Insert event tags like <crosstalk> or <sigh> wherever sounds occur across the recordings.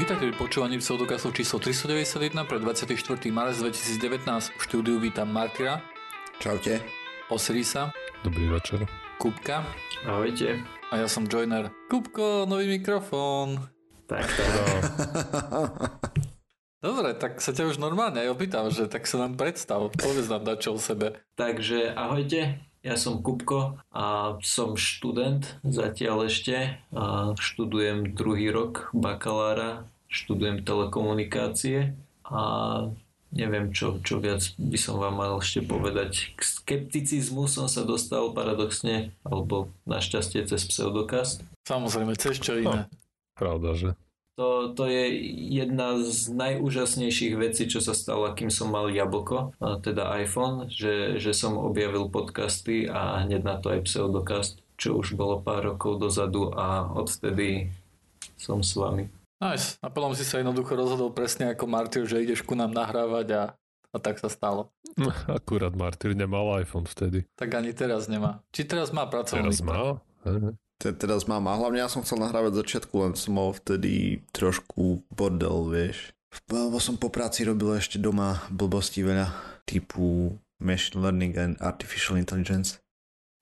Vítajte pri počúvaní pseudokastu číslo 391 pre 24. marec 2019. V štúdiu vítam Martyra, Čaute. Osirisa, Dobrý večer. Kupka Ahojte. a ja som Joiner. Kupko, nový mikrofón. Tak, tak. <laughs> Dobre, tak sa ťa už normálne aj opýtam, že tak sa nám predstav, povedz nám dačo o sebe. Takže ahojte, ja som Kupko a som študent zatiaľ ešte. A študujem druhý rok bakalára, študujem telekomunikácie a neviem, čo, čo viac by som vám mal ešte povedať. K skepticizmu som sa dostal paradoxne, alebo našťastie cez pseudokast. Samozrejme, cez čo iné. Pravda, že? To, to je jedna z najúžasnejších vecí, čo sa stalo, kým som mal jablko, teda iPhone, že, že som objavil podcasty a hneď na to aj pseudokast, čo už bolo pár rokov dozadu a odvtedy som s vami. Nice. A potom si sa jednoducho rozhodol presne ako Martyr, že ideš ku nám nahrávať a, a tak sa stalo. <laughs> Akurát Martyr nemal iPhone vtedy. Tak ani teraz nemá. Či teraz má pracovný? Teraz má? Teraz mám a hlavne ja som chcel nahrávať začiatku, len som mal vtedy trošku bordel, vieš. Lebo som po práci robil ešte doma blbosti veľa, typu machine learning and artificial intelligence.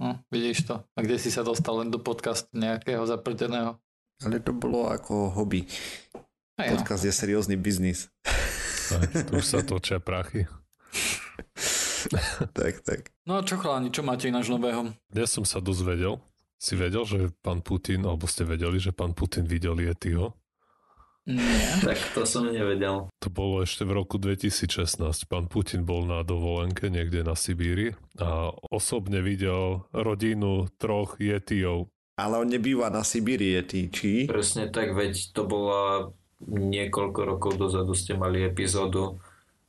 Hm, vidíš to. A kde si sa dostal len do podcastu nejakého zaprdeného? Ale to bolo ako hobby. Hej, no. Podcast je seriózny biznis. Tak, tu sa točia prachy. tak, tak. No a čo chalani, čo máte ináč nového? Ja som sa dozvedel. Si vedel, že pán Putin, alebo ste vedeli, že pán Putin videl Yetiho? Nie. Tak to som nevedel. To bolo ešte v roku 2016. Pán Putin bol na dovolenke niekde na Sibíri a osobne videl rodinu troch Yetiov. Ale on nebýva na Sibíri, je ty, či? Presne tak, veď to bola niekoľko rokov dozadu ste mali epizódu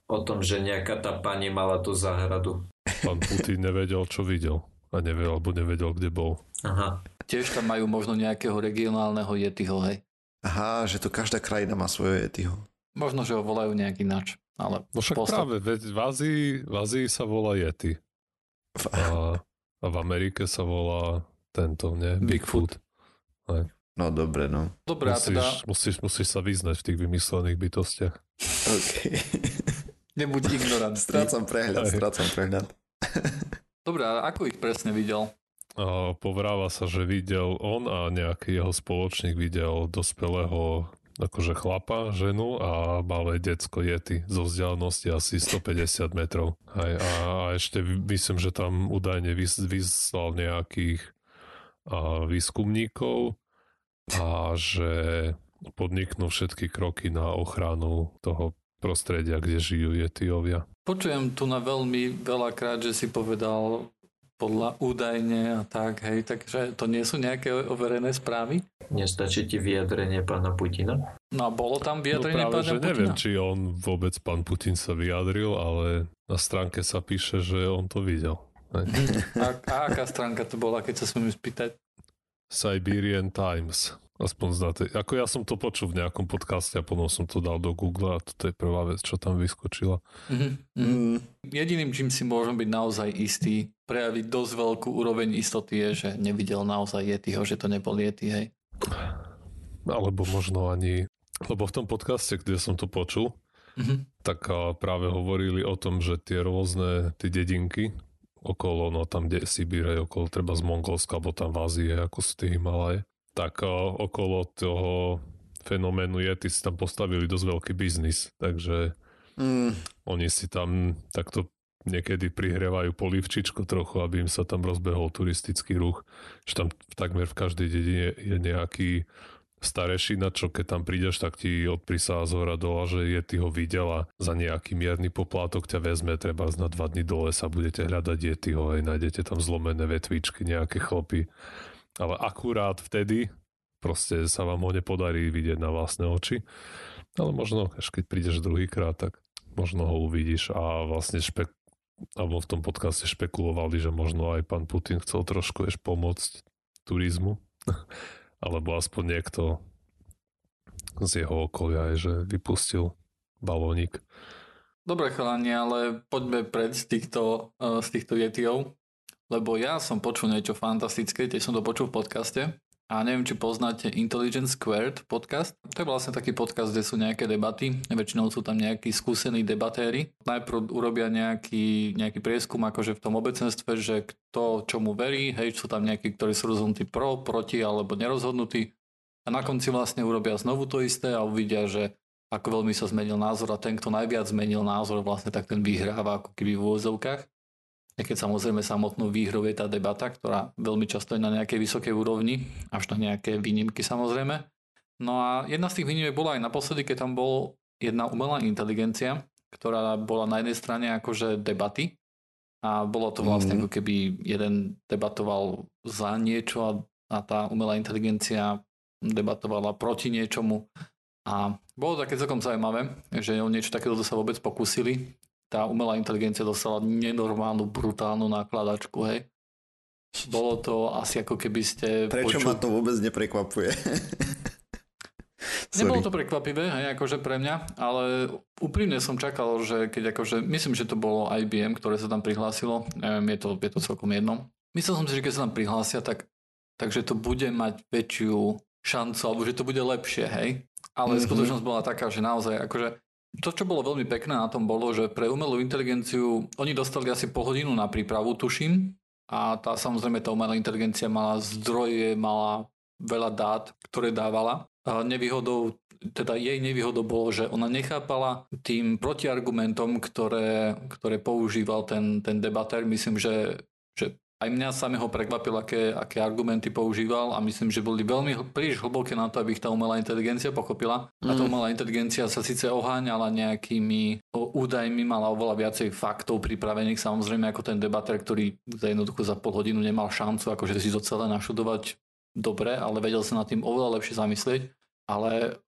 o tom, že nejaká tá pani mala tú záhradu. Pán Putin nevedel, čo videl. A nevedel, alebo nevedel, kde bol. Aha. Tiež tam majú možno nejakého regionálneho Yetiho, hej. Aha, že to každá krajina má svoje Yetiho. Možno, že ho volajú nejak ináč. Ale No však Postup. práve, veď v Ázii, v Ázii sa volá Yeti. A, a v Amerike sa volá tento, nie? Bigfoot. No dobre, no. Dobre, a teda Musíš, musíš, musíš sa vyznať v tých vymyslených bytostiach. OK. nebuď ignorant. strácam prehľad, Hej. strácam prehľad. Dobre, a ako ich presne videl? A povráva sa, že videl on a nejaký jeho spoločník videl dospelého akože chlapa, ženu a malé decko Yeti zo vzdialenosti asi 150 metrov. Aj, a, a ešte myslím, že tam údajne vys, vyslal nejakých a, výskumníkov a že podniknú všetky kroky na ochranu toho prostredia, kde žijú Yetiovia. Počujem tu na veľmi veľakrát, že si povedal podľa údajne a tak, hej, takže to nie sú nejaké overené správy? Nestačí ti vyjadrenie pána Putina? No a bolo tam vyjadrenie no práve, pána že neviem, Putina? či on vôbec pán Putin sa vyjadril, ale na stránke sa píše, že on to videl. A, a aká stránka to bola, keď sa smiem spýtať? Siberian Times. Aspoň znáte. Ako ja som to počul v nejakom podcaste a potom som to dal do Google a toto je prvá vec, čo tam vyskočila. Mhm, mhm. Mm, Jediným, čím si môžem byť naozaj istý, prejaviť dosť veľkú úroveň istoty je, že nevidel naozaj Yetiho, že to nebol Yeti, hej. Alebo možno ani... Lebo v tom podcaste, kde som to počul, Mhm. tak práve hovorili o tom, že tie rôzne tie dedinky okolo, no tam, kde Sibír, okolo treba z Mongolska, alebo tam v Ázii, ako sú tie Himalaje, tak a, okolo toho fenoménu Yeti si tam postavili dosť veľký biznis, takže mm, oni si tam takto niekedy prihrievajú polivčičko trochu, aby im sa tam rozbehol turistický ruch. Že tam takmer v každej dedine je nejaký starešina, čo keď tam prídeš, tak ti odprísa z hora dola, že je ty ho videla za nejaký mierny poplátok ťa vezme, treba na dva dny do lesa, budete hľadať Yetiho, aj nájdete tam zlomené vetvičky, nejaké chlopy. Ale akurát vtedy proste sa vám ho nepodarí vidieť na vlastné oči. Ale možno, až keď prídeš druhýkrát, tak možno ho uvidíš a vlastne špek alebo v tom podcaste špekulovali, že možno aj pán Putin chcel trošku ešte pomôcť turizmu. <laughs> alebo aspoň niekto z jeho okolia, že vypustil balónik. Dobre chalani, ale poďme pred z týchto, uh, z týchto Yetiov, lebo ja som počul niečo fantastické, tiež som to počul v podcaste a neviem, či poznáte Intelligence Squared podcast. To je vlastne taký podcast, kde sú nejaké debaty. Väčšinou sú tam nejakí skúsení debatéri. Najprv urobia nejaký, nejaký prieskum akože v tom obecenstve, že kto čomu verí, hej, sú tam nejakí, ktorí sú rozhodnutí pro, proti alebo nerozhodnutí. A na konci vlastne urobia znovu to isté a uvidia, že ako veľmi sa zmenil názor a ten, kto najviac zmenil názor, vlastne tak ten vyhráva ako keby v keď samozrejme samotnú výhrou je tá debata, ktorá veľmi často je na nejakej vysokej úrovni, až na nejaké výnimky samozrejme. No a jedna z tých výnimiek bola aj naposledy, keď tam bol jedna umelá inteligencia, ktorá bola na jednej strane akože debaty a bolo to vlastne mm-hmm. ako keby jeden debatoval za niečo a, a tá umelá inteligencia debatovala proti niečomu a bolo také celkom zaujímavé, že o niečo takéto sa vôbec pokúsili tá umelá inteligencia dostala nenormálnu, brutálnu nákladačku, hej. Bolo to asi ako keby ste... Prečo počul... ma to vôbec neprekvapuje? <laughs> Nebolo to prekvapivé, hej, akože pre mňa, ale úprimne som čakal, že keď akože, myslím, že to bolo IBM, ktoré sa tam prihlásilo, neviem, je to, je to celkom jedno. Myslel som si, že keď sa tam prihlásia, tak, takže to bude mať väčšiu šancu, alebo že to bude lepšie, hej. Ale mm-hmm. skutočnosť bola taká, že naozaj, akože to, čo bolo veľmi pekné na tom bolo, že pre umelú inteligenciu oni dostali asi pol hodinu na prípravu, tuším. A tá samozrejme tá umelá inteligencia mala zdroje, mala veľa dát, ktoré dávala. A nevýhodou, teda jej nevýhodou bolo, že ona nechápala tým protiargumentom, ktoré, ktoré používal ten, ten debatér. Myslím, že, aj mňa samého prekvapil, aké, aké argumenty používal a myslím, že boli veľmi príliš hlboké na to, aby ich tá umelá inteligencia pochopila. Mm. A tá mm. umelá inteligencia sa síce oháňala nejakými údajmi, mala oveľa viacej faktov pripravených, samozrejme ako ten debater, ktorý za jednoducho za pol hodinu nemal šancu akože si to celé našudovať dobre, ale vedel sa nad tým oveľa lepšie zamyslieť. Ale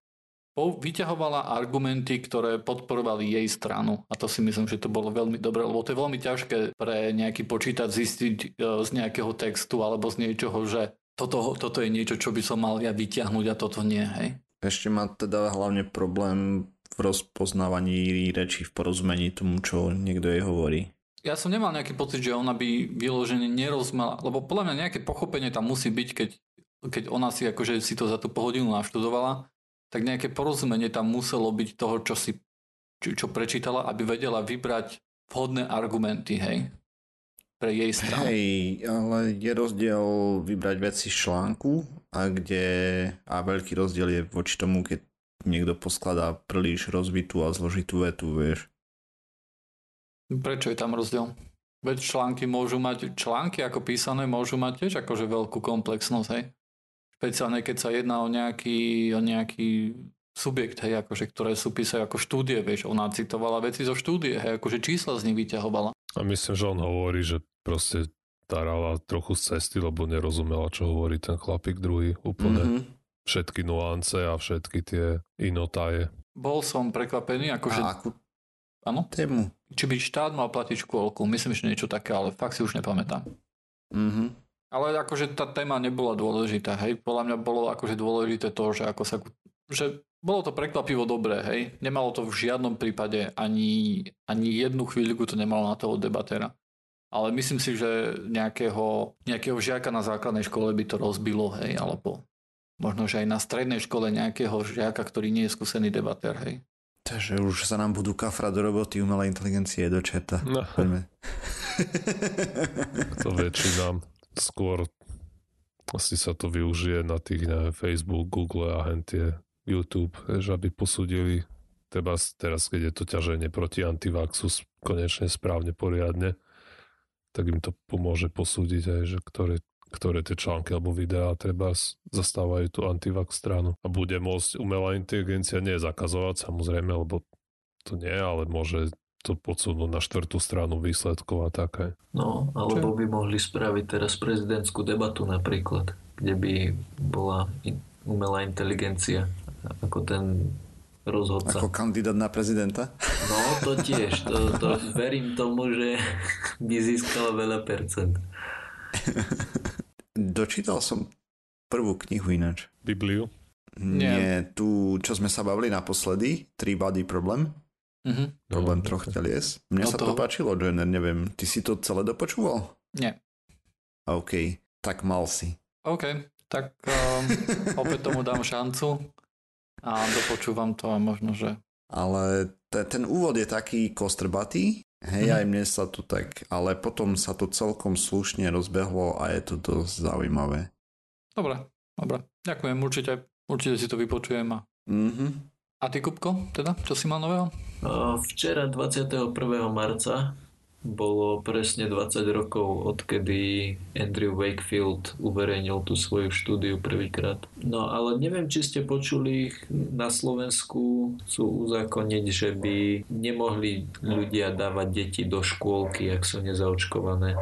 vyťahovala argumenty, ktoré podporovali jej stranu. A to si myslím, že to bolo veľmi dobré, lebo to je veľmi ťažké pre nejaký počítač zistiť e, z nejakého textu alebo z niečoho, že toto, toto je niečo, čo by som mal ja vyťahnuť a toto nie. Hej? Ešte má teda hlavne problém v rozpoznávaní reči, v porozumení tomu, čo niekto jej hovorí. Ja som nemal nejaký pocit, že ona by vyložene nerozumela, lebo podľa mňa nejaké pochopenie tam musí byť, keď, keď ona si akože si to za tú pohodinu naštudovala tak nejaké porozumenie tam muselo byť toho, čo si čo, prečítala, aby vedela vybrať vhodné argumenty, hej, pre jej stranu. Hej, ale je rozdiel vybrať veci z článku a kde a veľký rozdiel je voči tomu, keď niekto poskladá príliš rozbitú a zložitú vetu, vieš. Prečo je tam rozdiel? Veď články môžu mať, články ako písané môžu mať tiež akože veľkú komplexnosť, hej? Špeciálne keď sa jedná o nejaký, o nejaký subjekt, hej, akože, ktoré sú písajú ako štúdie, vieš, ona citovala veci zo štúdie, hej, akože čísla z nich vyťahovala. A myslím, že on hovorí, že proste tarala trochu z cesty, lebo nerozumela, čo hovorí ten chlapík druhý úplne. Mm-hmm. Všetky nuance a všetky tie inotaje. Bol som prekvapený, akože... A akú Áno? tému? Či by štát mal platiť škôlku, myslím, že niečo také, ale fakt si už nepamätám. Mhm. Ale akože tá téma nebola dôležitá, hej. Podľa mňa bolo akože dôležité to, že ako sa... Že bolo to prekvapivo dobré, hej. Nemalo to v žiadnom prípade ani, ani jednu chvíľku to nemalo na toho debatera. Ale myslím si, že nejakého, nejakého žiaka na základnej škole by to rozbilo, hej, alebo možno, že aj na strednej škole nejakého žiaka, ktorý nie je skúsený debater, hej. Takže už sa nám budú kafrať do roboty umelej inteligencie do četa. No. to väčšina skôr asi sa to využije na tých neviem, Facebook, Google a tie YouTube, že aby posúdili teba teraz, keď je to ťaženie proti antivaxu konečne správne, poriadne, tak im to pomôže posúdiť aj, že ktoré, ktoré tie články alebo videá treba zastávajú tú antivax stranu. A bude môcť umelá inteligencia nie zakazovať, samozrejme, lebo to nie, ale môže to podsunúť na štvrtú stranu výsledkov a také. No, alebo Čo? by mohli spraviť teraz prezidentskú debatu napríklad, kde by bola umelá inteligencia ako ten rozhodca. Ako kandidát na prezidenta? No, to tiež. To, to verím tomu, že <laughs> by získala veľa percent. <laughs> Dočítal som prvú knihu ináč. Bibliu? Nie, Nie tu, čo sme sa bavili naposledy, Three Body Problem. Mm-hmm. Problém no, troch telies. Mne no sa to páčilo, Joiner, neviem. Ty si to celé dopočúval? Nie. OK, tak mal si. OK, tak um, <laughs> opäť tomu dám šancu a dopočúvam to a možno, že... Ale te, ten úvod je taký kostrbatý, hej, Mhm. aj mne sa to tak, ale potom sa to celkom slušne rozbehlo a je to dosť zaujímavé. Dobre, dobre. Ďakujem, určite, určite si to vypočujem. A, Mhm. A ty, Kupko, teda, čo si mal nového? Včera 21. marca bolo presne 20 rokov, odkedy Andrew Wakefield uverejnil tú svoju štúdiu prvýkrát. No ale neviem, či ste počuli, na Slovensku chcú uzákoniť, že by nemohli ľudia dávať deti do škôlky, ak sú nezaočkované.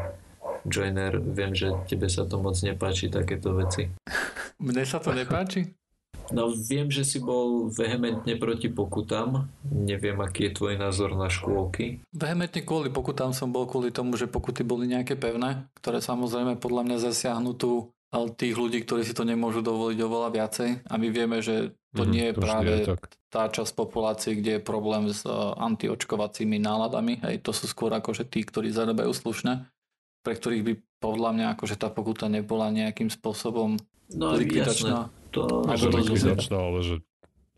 Joiner, viem, že tebe sa to moc nepáči, takéto veci. Mne sa to nepáči? No viem, že si bol vehementne proti pokutám. Neviem, aký je tvoj názor na škôlky. Vehementne kvôli pokutám som bol kvôli tomu, že pokuty boli nejaké pevné, ktoré samozrejme podľa mňa zasiahnu tu ale tých ľudí, ktorí si to nemôžu dovoliť oveľa viacej. A my vieme, že to Mhm, nie je to práve je tak. tá časť populácie, kde je problém s uh, antiočkovacími náladami. Hej, to sú skôr akože tí, ktorí zarábajú slušne, pre ktorých by podľa mňa akože tá pokuta nebola nejakým spôsobom No jasné, likvidačná. To, A Že to- likvidačná, ale že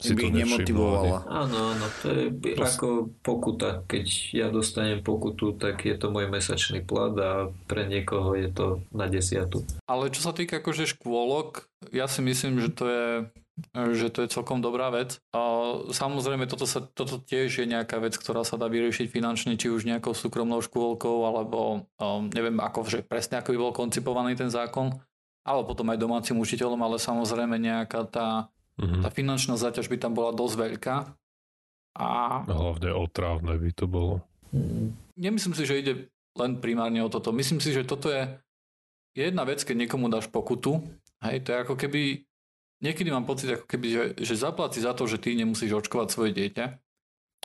si by to nemotivovala. Áno, áno, to je ako pokuta. Keď ja dostanem pokutu, tak je to môj mesačný plat a pre niekoho je to na desiatu. Ale čo sa týka akože škôlok, ja si myslím, že to je že to je celkom dobrá vec. A samozrejme, toto, sa, toto tiež je nejaká vec, ktorá sa dá vyriešiť finančne, či už nejakou súkromnou škôlkou, alebo um, neviem, ako, že presne ako by bol koncipovaný ten zákon, alebo potom aj domácim učiteľom, ale samozrejme nejaká tá, Mhm. tá finančná záťaž by tam bola dosť veľká. A hlavne otrávne by to bolo. Nemyslím si, že ide len primárne o toto. Myslím si, že toto je je jedna vec, keď niekomu dáš pokutu, hej, to je ako keby, niekedy mám pocit, ako keby, že, že zaplatí za to, že ty nemusíš očkovať svoje dieťa,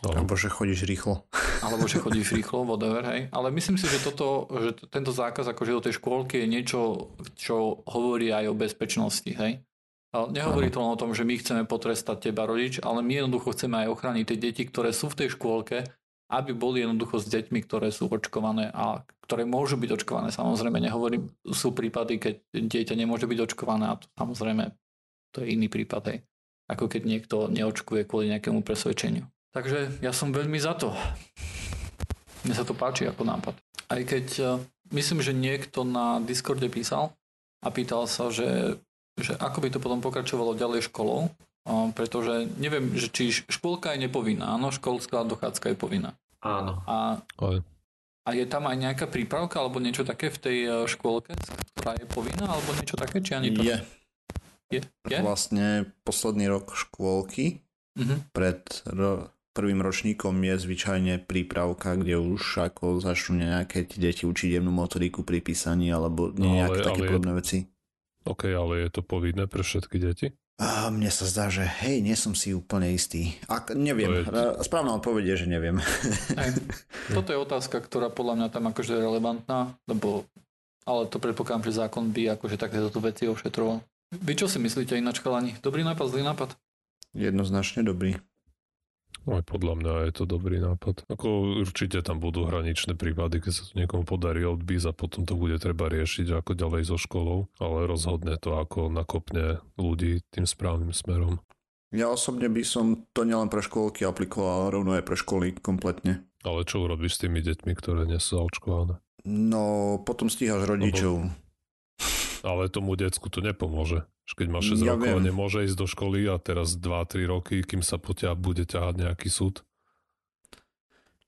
No, Alebo že chodíš rýchlo. Alebo že chodíš rýchlo, whatever, hej. Ale myslím si, že toto, že tento zákaz akože do tej škôlky je niečo, čo hovorí aj o bezpečnosti, hej. Ale nehovorí to len o tom, že my chceme potrestať teba rodič, ale my jednoducho chceme aj ochrániť tie deti, ktoré sú v tej škôlke, aby boli jednoducho s deťmi, ktoré sú očkované a ktoré môžu byť očkované. Samozrejme, nehovorím, sú prípady, keď dieťa nemôže byť očkované a to samozrejme to je iný prípad, hej. Ako keď niekto neočkuje kvôli nejakému presvedčeniu. Takže ja som veľmi za to. Mne sa to páči ako nápad. Aj keď eh, myslím, že niekto na Discorde písal a pýtal sa, že, že ako by to potom pokračovalo ďalej školou, eh, pretože neviem, že či škôlka je nepovinná. Áno, školská dochádzka je povinná. Áno. A, a je tam aj nejaká prípravka alebo niečo také v tej eh, škôlke, ktorá je povinná, alebo niečo také, či ani to Je. je? je? Vlastne posledný rok škôlky Mhm. pred ro- prvým ročníkom je zvyčajne prípravka, kde už ako začnú nejaké ti deti učiť jemnú motoriku pri písaní alebo No, nejaké ale- také ale je- podobné veci. OK, ale je to povinné pre všetky deti? A mne sa zdá, že hej, nie som si úplne istý. Ak, neviem, To je- správna odpoveď je, že neviem. Hej. <laughs> Toto je otázka, ktorá podľa mňa tam akože je relevantná, lebo ale to predpokladám, že zákon by akože takéto tu veci ošetroval. Vy čo si myslíte ináč, chalani? Dobrý nápad, zlý nápad? Jednoznačne dobrý. Aj podľa mňa je to dobrý nápad. Ako určite tam budú hraničné prípady, keď sa to niekomu podarí odbísť a potom to bude treba riešiť ako ďalej so školou, ale rozhodne to ako nakopne ľudí tým správnym smerom. Ja osobne by som to nielen pre škôlky aplikoval, ale rovno aj pre školy kompletne. Ale čo urobíš s tými deťmi, ktoré nie sú zaočkované? No, potom stíhaš rodičov. Ale tomu decku to nepomôže. Keď má 6 Ja rokov a viem. nemôže ísť do školy a teraz 2-3 roky, kým sa poťa bude ťahať nejaký súd,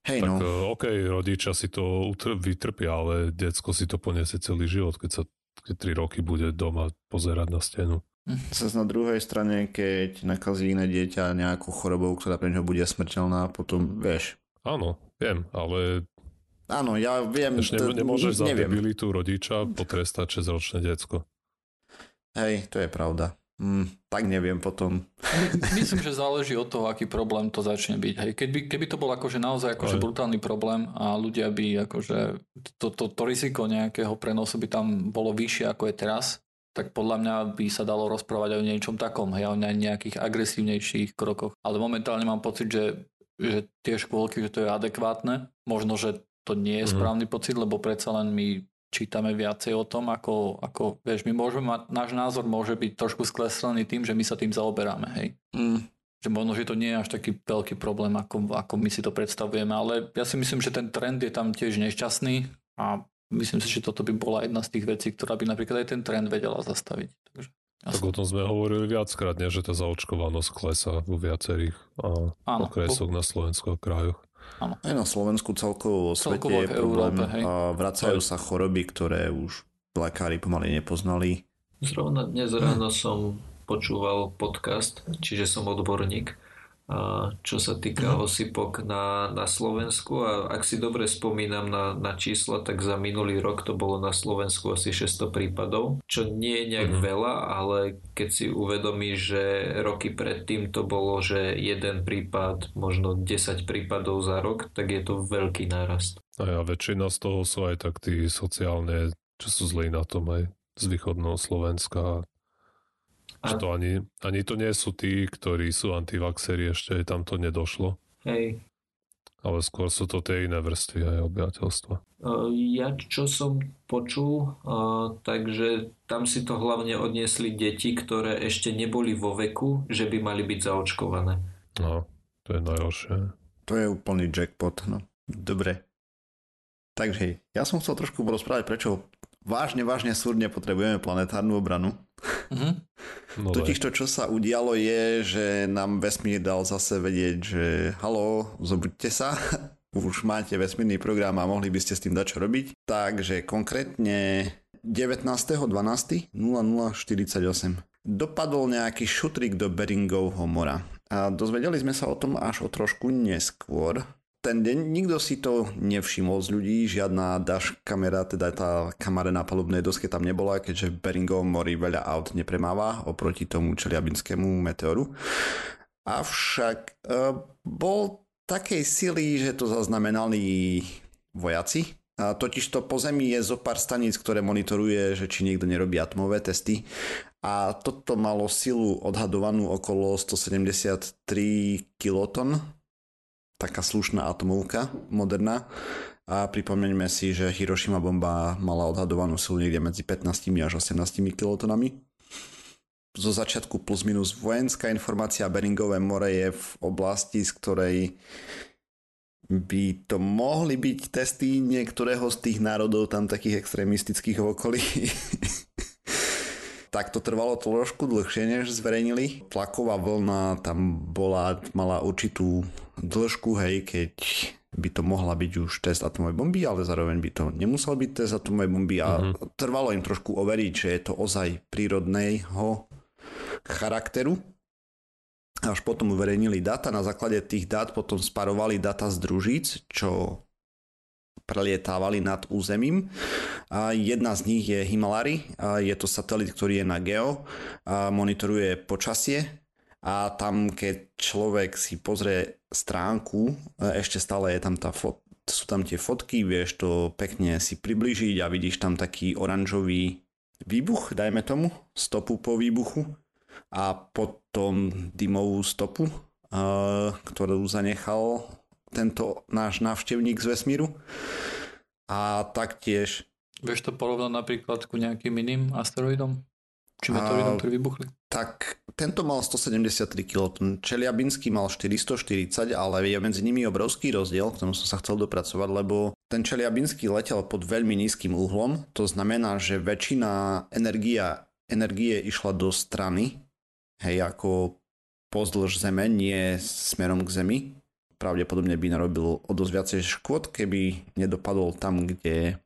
Hej, tak no. eh, OK, rodičia si to utr- vytrpia, ale decko si to poniesie celý život, keď sa keď 3 roky bude doma pozerať na stenu. <laughs> Zas na druhej strane, keď nakazí iné dieťa nejakou chorobou, ktorá pre neho bude smrteľná, potom vieš. Áno, viem, ale Áno, ja viem. Ešte nemôžeš za debilitu rodiča potrestať 6-ročné decko. Hej, to je pravda. Hm, tak neviem potom. <laughs> Myslím, že <laughs> záleží od toho, aký problém to začne byť. Hej. Keby, keby to bol akože naozaj akože brutálny problém a ľudia by akože to, to, to riziko nejakého prenosu by tam bolo vyššie ako je teraz, tak podľa mňa by sa dalo rozprávať o niečom takom, hej, o ne- nejakých agresívnejších krokoch. Ale momentálne mám pocit, že, že tie škôlky, že to je adekvátne. Možno, že to nie je Mhm. správny pocit, lebo predsa len my čítame viacej o tom, ako, ako vieš, my môžeme mať, náš názor môže byť trošku skleslený tým, že my sa tým zaoberáme, hej. Mm. Že možno, že to nie je až taký veľký problém, ako, ako my si to predstavujeme, ale ja si myslím, že ten trend je tam tiež nešťastný a myslím si, že toto by bola jedna z tých vecí, ktorá by napríklad aj ten trend vedela zastaviť. Takže, tak o tom sme hovorili viackrát, nie, že tá zaočkovanosť klesa vo viacerých a, Áno, okresoch po... na Slovensku a krajoch. Áno. Aj na Slovensku celkovo vo svete celkovo je problém. Európe, hej. A vracajú sa choroby, ktoré už lekári pomaly nepoznali. Zrovna dnes ráno som počúval podcast, čiže som odborník čo sa týka no. osypok na, na Slovensku a ak si dobre spomínam na, na čísla, tak za minulý rok to bolo na Slovensku asi 600 prípadov, čo nie je nejak mm. veľa, ale keď si uvedomíš, že roky predtým to bolo, že jeden prípad, možno 10 prípadov za rok, tak je to veľký nárast. A ja, väčšina z toho sú aj tak tí sociálne, čo sú zlí na tom aj z východného Slovenska a... to ani, ani to nie sú tí, ktorí sú antivaxeri, ešte tam to nedošlo. Hej. Ale skôr sú to tie iné vrstvy aj obyvateľstva. Ja čo som počul, takže tam si to hlavne odniesli deti, ktoré ešte neboli vo veku, že by mali byť zaočkované. No, to je najhoršie. To je úplný jackpot, no. Dobre. Takže ja som chcel trošku porozprávať, prečo vážne, vážne súdne potrebujeme planetárnu obranu. Mm-hmm. No Totiž to, čo sa udialo je, že nám vesmír dal zase vedieť, že halo, zobuďte sa, <laughs> už máte vesmírny program a mohli by ste s tým dať čo robiť. Takže konkrétne 19.12.0048 dopadol nejaký šutrik do Beringovho mora. A dozvedeli sme sa o tom až o trošku neskôr, ten deň nikto si to nevšimol z ľudí, žiadna dash kamera, teda tá kamera na palubnej doske tam nebola, keďže v Beringovom mori veľa aut nepremáva oproti tomu čeliabinskému meteoru. Avšak e, bol takej sily, že to zaznamenali vojaci. A totiž to po Zemi je zo pár staníc, ktoré monitoruje, že či niekto nerobí atomové testy. A toto malo silu odhadovanú okolo 173 kiloton, taká slušná atomovka, moderná. A pripomeňme si, že Hiroshima bomba mala odhadovanú silu niekde medzi 15 až 18 kilotonami. Zo začiatku plus minus vojenská informácia Beringové more je v oblasti, z ktorej by to mohli byť testy niektorého z tých národov tam takých extrémistických okolí. <laughs> tak to trvalo trošku dlhšie, než zverejnili. Tlaková vlna tam bola, mala určitú dĺžku, hej, keď by to mohla byť už test atomovej bomby, ale zároveň by to nemusel byť test atomovej bomby a uh-huh. trvalo im trošku overiť, že je to ozaj prírodného charakteru. Až potom uverejnili data, na základe tých dát potom sparovali data z družíc, čo prelietávali nad územím. A jedna z nich je Himalary, a je to satelit, ktorý je na Geo, a monitoruje počasie a tam keď človek si pozrie stránku, ešte stále je tam tá fot- sú tam tie fotky, vieš to pekne si približiť a vidíš tam taký oranžový výbuch, dajme tomu, stopu po výbuchu a potom dymovú stopu, ktorú zanechal tento náš návštevník z vesmíru. A taktiež... Vieš to porovnať napríklad ku nejakým iným asteroidom? Či meteoridom, ktorí vybuchli? Tak tento mal 173 kT, Čeliabinský mal 440, ale je medzi nimi obrovský rozdiel, k tomu som sa chcel dopracovať, lebo ten Čeliabinský letel pod veľmi nízkym uhlom, to znamená, že väčšina energia, energie išla do strany, hej, ako pozdĺž Zeme, nie smerom k Zemi, pravdepodobne by narobil o dosť viacej škôd, keby nedopadol tam, kde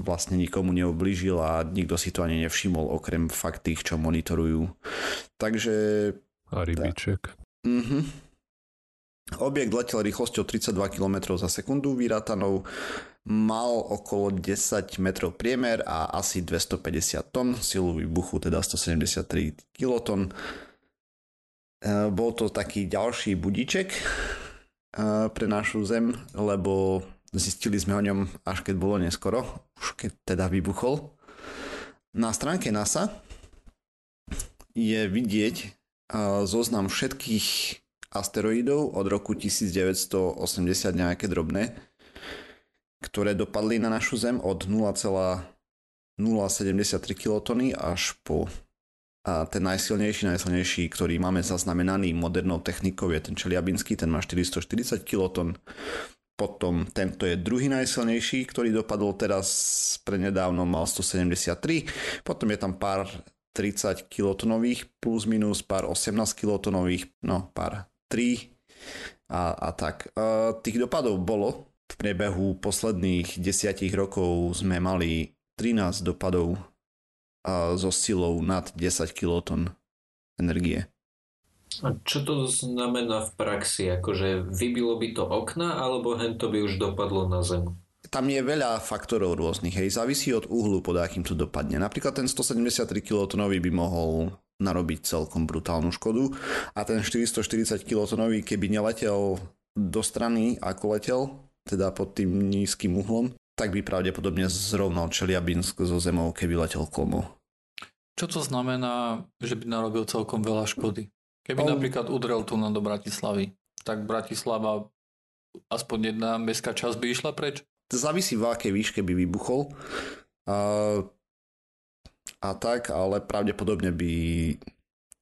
vlastne nikomu neoblížil a nikto si to ani nevšimol, okrem fakt tých, čo monitorujú. Takže... A rybiček. Mhm. Objekt letel rýchlosťou 32 km za sekundu vyrátanou, mal okolo 10 metrov priemer a asi 250 tón, silu výbuchu teda 173 kiloton. Eh, bol to taký ďalší budiček eh, pre našu zem, lebo zistili sme o ňom až keď bolo neskoro, už keď teda vybuchol. Na stránke NASA je vidieť eh, zoznam všetkých asteroidov od roku 1980 nejaké drobné. ktoré dopadli na našu Zem od 0,073 kilotony až po a ten najsilnejší, najsilnejší, ktorý máme zaznamenaný modernou technikou je ten Čeliabinský, ten má 440 kiloton. Potom tento je druhý najsilnejší, ktorý dopadol teraz prednedávno, mal 173. Potom je tam pár 30 kilotonových plus minus pár 18 kilotonových, no pár 3 a, a tak. E, tých dopadov bolo. V priebehu posledných desiatich rokov sme mali 13 dopadov so silou nad 10 kiloton energie. A čo to znamená v praxi? Akože vybilo by to okna, alebo hen to by už dopadlo na zem? Tam je veľa faktorov rôznych, hej, závisí od uhlu, pod akým to dopadne. Napríklad ten 173 kilotonový by mohol narobiť celkom brutálnu škodu a ten 440 kilotonový, keby neletel do strany, ako letel, teda pod tým nízkym uhlom, tak by pravdepodobne zrovnal Čeliabinsk zo zemou, keby letel komu. Čo to znamená, že by narobil celkom veľa škody? Keby On... napríklad udrel tu do Bratislavy, tak Bratislava aspoň jedna mestská časť by išla preč? Závisí v akej výške by vybuchol. A, a tak, ale pravdepodobne by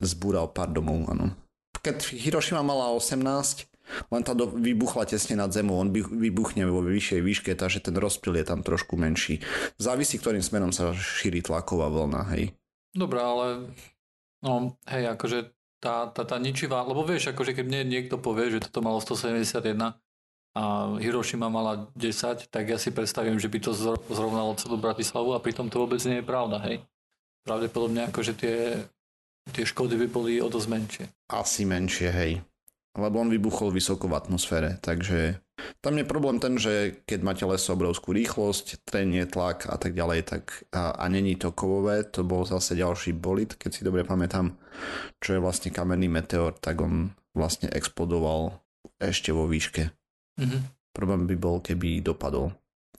zbúral pár domov, áno. Keď Hiroshima mala 18, len tá do, vybuchla tesne nad zemou, on by, vybuchne vo vyššej výške, takže ten rozpil je tam trošku menší. Závisí, ktorým smerom sa šíri tlaková vlna, hej. Dobre, ale no, hej, akože tá, tá, tá ničivá, lebo vieš, akože keď mne niekto povie, že toto malo 171 a Hiroshima mala 10, tak ja si predstavím, že by to zrovnalo celú Bratislavu a pritom to vôbec nie je pravda, hej. Pravdepodobne akože tie, tie škody by boli o dosť menšie. Asi menšie, hej lebo on vybuchol vysoko v atmosfére, takže tam je problém ten, že keď máte leso obrovskú rýchlosť, trenie, tlak a tak ďalej, tak a, a není to kovové, to bol zase ďalší bolit, keď si dobre pamätám, čo je vlastne kamenný meteor, tak on vlastne explodoval ešte vo výške. Mm-hmm. Problém by bol, keby dopadol.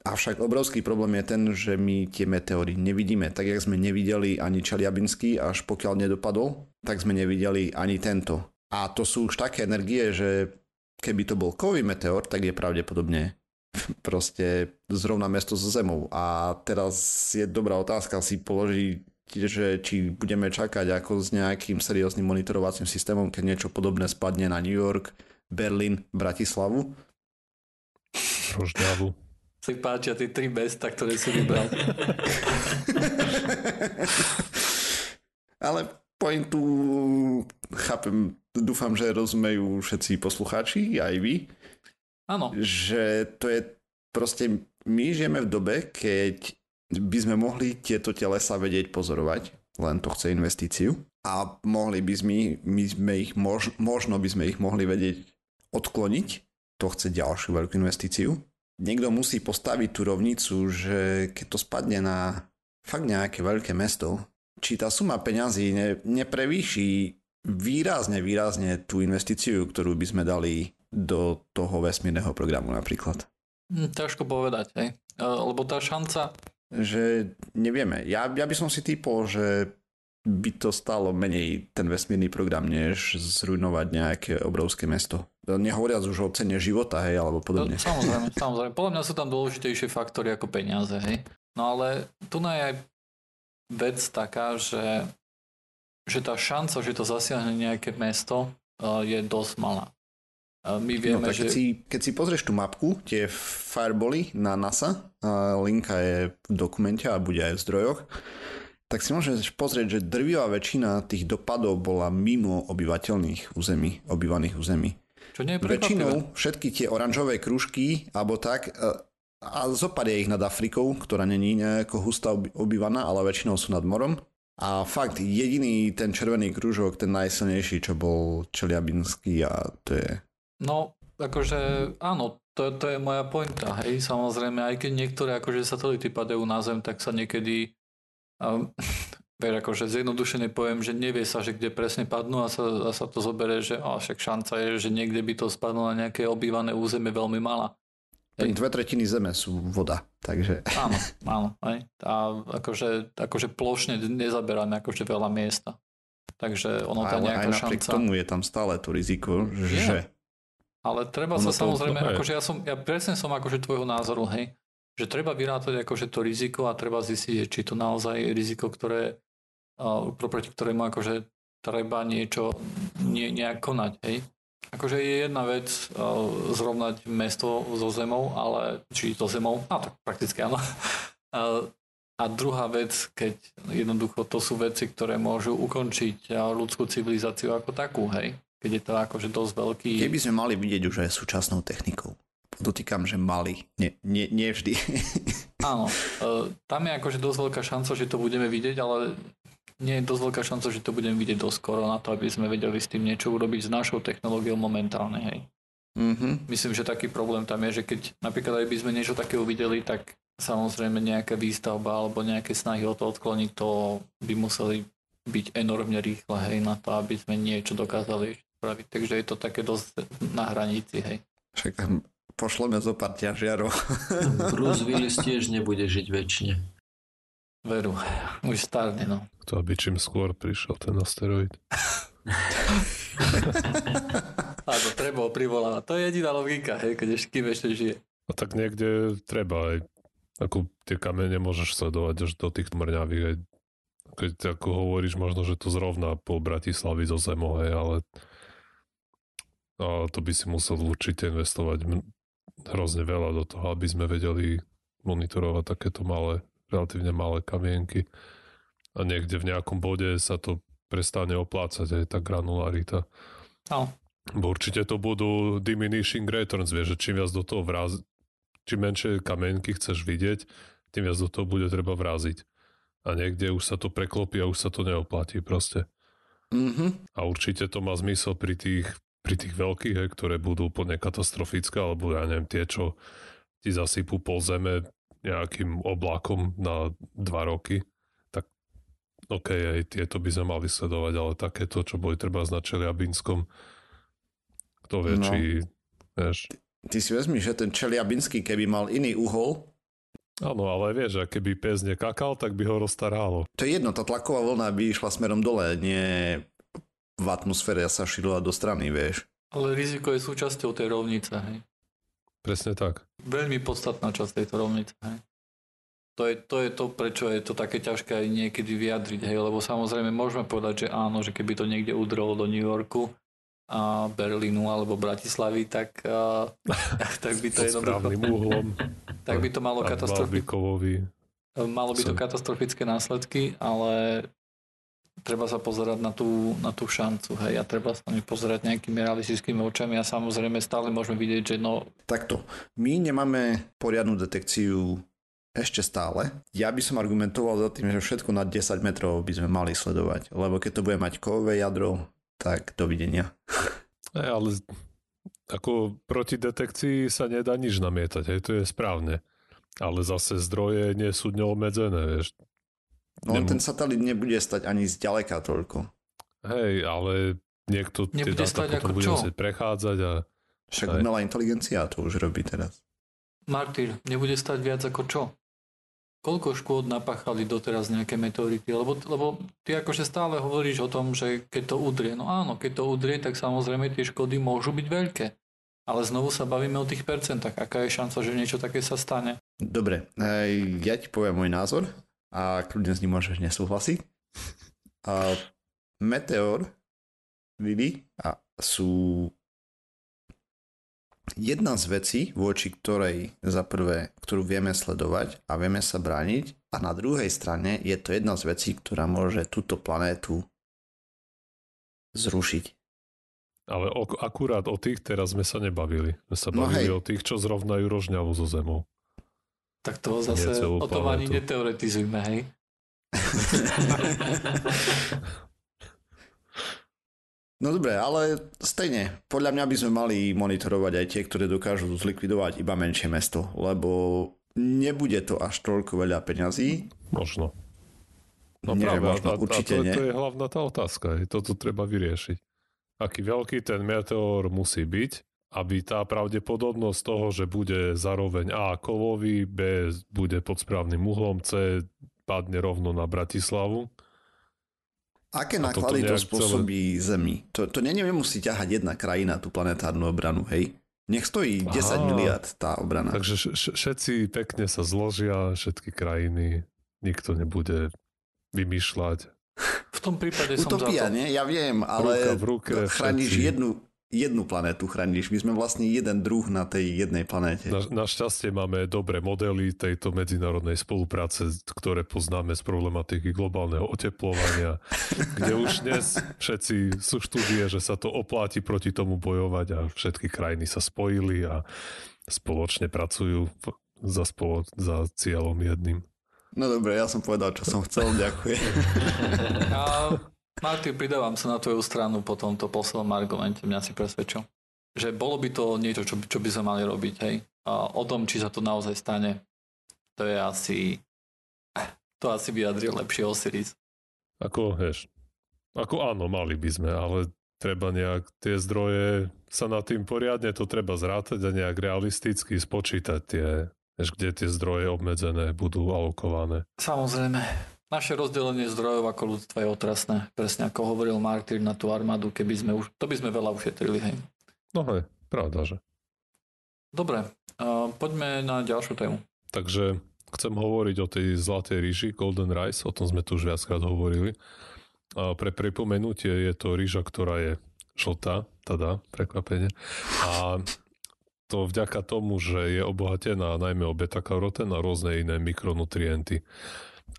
Avšak obrovský problém je ten, že my tie meteóry nevidíme. Tak, jak sme nevideli ani Čeliabinský, až pokiaľ nedopadol, tak sme nevideli ani tento. A to sú už také energie, že keby to bol kový meteor, tak je pravdepodobne <laughs> proste zrovna mesto so Zemou. A teraz je dobrá otázka si položiť, že či budeme čakať ako s nejakým serióznym monitorovacím systémom, keď niečo podobné spadne na New York, Berlin, Bratislavu. Rožňavu. Si páčia tie tri mesta, ktoré si vybral. <laughs> Ale pointu chápem dúfam, že rozumejú všetci poslucháči, aj vy. Áno. Že to je proste, my žijeme v dobe, keď by sme mohli tieto telesa vedieť pozorovať, len to chce investíciu a mohli by sme, my sme ich, mož, možno by sme ich mohli vedieť odkloniť, to chce ďalšiu veľkú investíciu. Niekto musí postaviť tú rovnicu, že keď to spadne na fakt nejaké veľké mesto, či tá suma peňazí ne, neprevýši výrazne, výrazne tú investíciu, ktorú by sme dali do toho vesmírneho programu napríklad. Hm, ťažko povedať, hej. E, lebo tá šanca... Že nevieme. Ja, ja by som si typol, že by to stalo menej ten vesmírny program, než zrujnovať nejaké obrovské mesto. Nehovoriac už o cene života, hej, alebo podobne. No, samozrejme, <laughs> samozrejme. Podľa mňa sú tam dôležitejšie faktory ako peniaze, hej. No ale tu je aj vec taká, že že tá šanca, že to zasiahne nejaké mesto, je dosť malá. My no, vieme, no, že... Keď si, keď si pozrieš tú mapku, tie fireboly na NASA, linka je v dokumente a bude aj v zdrojoch, tak si môžeš pozrieť, že drvivá väčšina tých dopadov bola mimo obyvateľných území, obývaných území. Čo nie je Väčšinou všetky tie oranžové kružky, alebo tak, a zopad je ich nad Afrikou, ktorá není nejako hustá obývaná, ale väčšinou sú nad morom. A fakt jediný ten červený kružok, ten najsilnejší, čo bol Čeliabinský a to je... No, akože áno, to, to je moja pointa, hej, samozrejme, aj keď niektoré akože satelity padajú na Zem, tak sa niekedy um, vieš, akože zjednodušene poviem, že nevie sa, že kde presne padnú a sa, a sa to zoberie, že a však šanca je, že niekde by to spadlo na nejaké obývané územie veľmi malá. Hej. Dve tretiny zeme sú voda, takže... Áno, áno. Hej. A akože, akože plošne nezaberáme akože veľa miesta. Takže ono tá nejaká aj napriek šanca... tomu je tam stále to riziko, že... Je. Ale treba sa samozrejme, to, akože ja som, ja presne som akože tvojho názoru, hej. že treba vyrátať akože to riziko a treba zistiť, či to naozaj je riziko, ktoré, proti ktorému akože treba niečo nie, nejak konať, hej. Akože je jedna vec uh, zrovnať mesto so zemou, ale či to zemou, no tak prakticky áno. Uh, <laughs> a druhá vec, keď jednoducho to sú veci, ktoré môžu ukončiť ľudskú civilizáciu ako takú, hej. Keď je to akože dosť veľký... Keby sme mali vidieť už aj súčasnou technikou. Dotýkam, že mali. Nie, nie, nie vždy. <laughs> Áno. Tam je akože dosť veľká šanca, že to budeme vidieť, ale nie je dosť veľká šanca, že to budeme vidieť dosť skoro na to, aby sme vedeli s tým niečo urobiť s našou technológiou momentálne, hej. Mm-hmm. Myslím, že taký problém tam je, že keď napríklad aj by sme niečo také uvideli, tak samozrejme nejaká výstavba alebo nejaké snahy o to odkloniť, to by museli byť enormne rýchle, hej, na to, aby sme niečo dokázali spraviť. Takže je to také dosť na hranici, hej. Však tam pošleme zo pár ťažiarov. Bruce Willis tiež nebude žiť väčšine. Veru, už starne, no. To aby čím skôr prišiel ten asteroid. Áno, treba ho privolávať. To je jediná logika, hej, keď ešte, kým ešte žije. A tak niekde treba aj ako tie kamene môžeš sledovať až do tých mrňavých. Aj, keď ako hovoríš, možno, že to zrovna po Bratislavy zo zemou, hej, ale a to by si musel určite investovať hrozne veľa do toho, aby sme vedeli monitorovať takéto malé relatívne malé kamienky a niekde v nejakom bode sa to prestane oplácať aj tá granularita. No. Bo určite to budú diminishing returns, vieš, že čím viac do toho vraz, čím menšie kamienky chceš vidieť, tým viac do toho bude treba vraziť. A niekde už sa to preklopí a už sa to neoplatí proste. Mm-hmm. A určite to má zmysel pri tých, pri tých veľkých, he, ktoré budú úplne katastrofické, alebo ja neviem, tie, čo ti zasypú pol zeme nejakým oblakom na dva roky, tak OK, aj tieto by sme mali sledovať, ale takéto, čo boli treba na Čeliabinskom, kto vie, no. či vieš. Ty si vezmi, že ten Čeliabinský, keby mal iný uhol, Áno, ale vieš, že keby pes nekakal, tak by ho rozstarálo. To je jedno, tá tlaková vlna by išla smerom dole, nie v atmosfére sa šírila do strany, vieš. Ale riziko je súčasťou tej rovnice, hej. Presne tak. Veľmi podstatná časť tejto rovnice. Hej. To je, to je to, prečo je to také ťažké aj niekedy vyjadriť, hej, lebo samozrejme môžeme povedať, že áno, že keby to niekde udrelo do New Yorku, a Berlínu alebo Bratislavy, tak, a, <laughs> tak by to jednoducho... uhlom. <laughs> Tak by to malo katastrofické... Malo by to katastrofické následky, ale treba sa pozerať na tú, na tú šancu, hej, a treba sa pozerať nejakými realistickými očami a samozrejme stále môžeme vidieť, že no... Takto, my nemáme poriadnu detekciu ešte stále. Ja by som argumentoval za tým, že všetko nad 10 metrov by sme mali sledovať, lebo keď to bude mať kovové jadro, tak dovidenia. <laughs> Hey, ale ako proti detekcii sa nedá nič namietať, hej, to je správne. Ale zase zdroje nie sú neobmedzené, vieš. No ten satelit nebude stať ani zďaleka toľko. Hej, ale niekto tie dáta potom bude musieť prechádzať a... Však hej. umelá inteligencia to už robí teraz. Martyr, nebude stať viac ako čo? Koľko škôd napáchali doteraz nejaké meteority? Lebo, lebo ty akože stále hovoríš o tom, že keď to udrie. No áno, keď to udrie, tak samozrejme tie škody môžu byť veľké. Ale znovu sa bavíme o tých percentách. Aká je šanca, že niečo také sa stane? Dobre, ja ti poviem môj názor a kľudne s ním môžeš nesúhlasiť. A meteor Vili a sú jedna z vecí, voči ktorej za prvé, ktorú vieme sledovať a vieme sa brániť a na druhej strane je to jedna z vecí, ktorá môže túto planétu zrušiť. Ale o, akurát o tých teraz sme sa nebavili. Sme sa no bavili no o tých, čo zrovnajú rožňavu zo zemou. Tak to zase o tom ani neteoretizujme, hej? no dobre, ale stejne, podľa mňa by sme mali monitorovať aj tie, ktoré dokážu zlikvidovať iba menšie mesto, lebo nebude to až toľko veľa peňazí. Možno. No Neviem, práve, možno, a, určite a to, nie. to je hlavná tá otázka, je, toto treba vyriešiť. Aký veľký ten meteor musí byť, aby tá pravdepodobnosť toho, že bude zároveň A kovový, B bude pod správnym uhlom, C padne rovno na Bratislavu. Aké náklady to, spôsobí celé... Zemi? To, to nemusí ťahať jedna krajina, tú planetárnu obranu, hej? Nech stojí 10 Aha. miliard tá obrana. Takže všetci pekne sa zložia, všetky krajiny, nikto nebude vymýšľať. V tom prípade som Utopia, za to. nie? Ja viem, ale Ruka v ruke, chrániš všetci. jednu, jednu planetu, chrániš. My sme vlastne jeden druh na tej jednej planéte. Na, našťastie máme dobré modely tejto medzinárodnej spolupráce, ktoré poznáme z problematiky globálneho oteplovania, <laughs> kde už dnes všetci sú štúdie, že sa to opláti proti tomu bojovať a všetky krajiny sa spojili a spoločne pracujú v- za, spolo, za cieľom jedným. No dobre, ja som povedal, čo som chcel, ďakujem. <laughs> <laughs> A Marty, pridávam sa na tvoju stranu po tomto poslednom argumente, mňa si presvedčil. Že bolo by to niečo, čo, by- čo by sme mali robiť, hej. A o tom, či sa to naozaj stane, to je asi... To asi vyjadril lepšie Osiris. Ako, vieš, ako áno, mali by sme, ale treba nejak tie zdroje sa nad tým poriadne, to treba zrátať a nejak realisticky spočítať tie, vieš, kde tie zdroje obmedzené budú alokované. Samozrejme. Naše rozdelenie zdrojov ako ľudstva je otrasné. Presne ako hovoril Martyr na tú armádu, keby sme už... To by sme veľa ušetrili, hej. No hej, pravda, že. Dobre, uh, poďme na ďalšiu tému. Takže chcem hovoriť o tej zlatej ríži, Golden Rice, o tom sme tu už viackrát hovorili. A pre pripomenutie je to ríža, ktorá je žltá, teda prekvapenie. A to vďaka tomu, že je obohatená najmä o beta-karoten a rôzne iné mikronutrienty.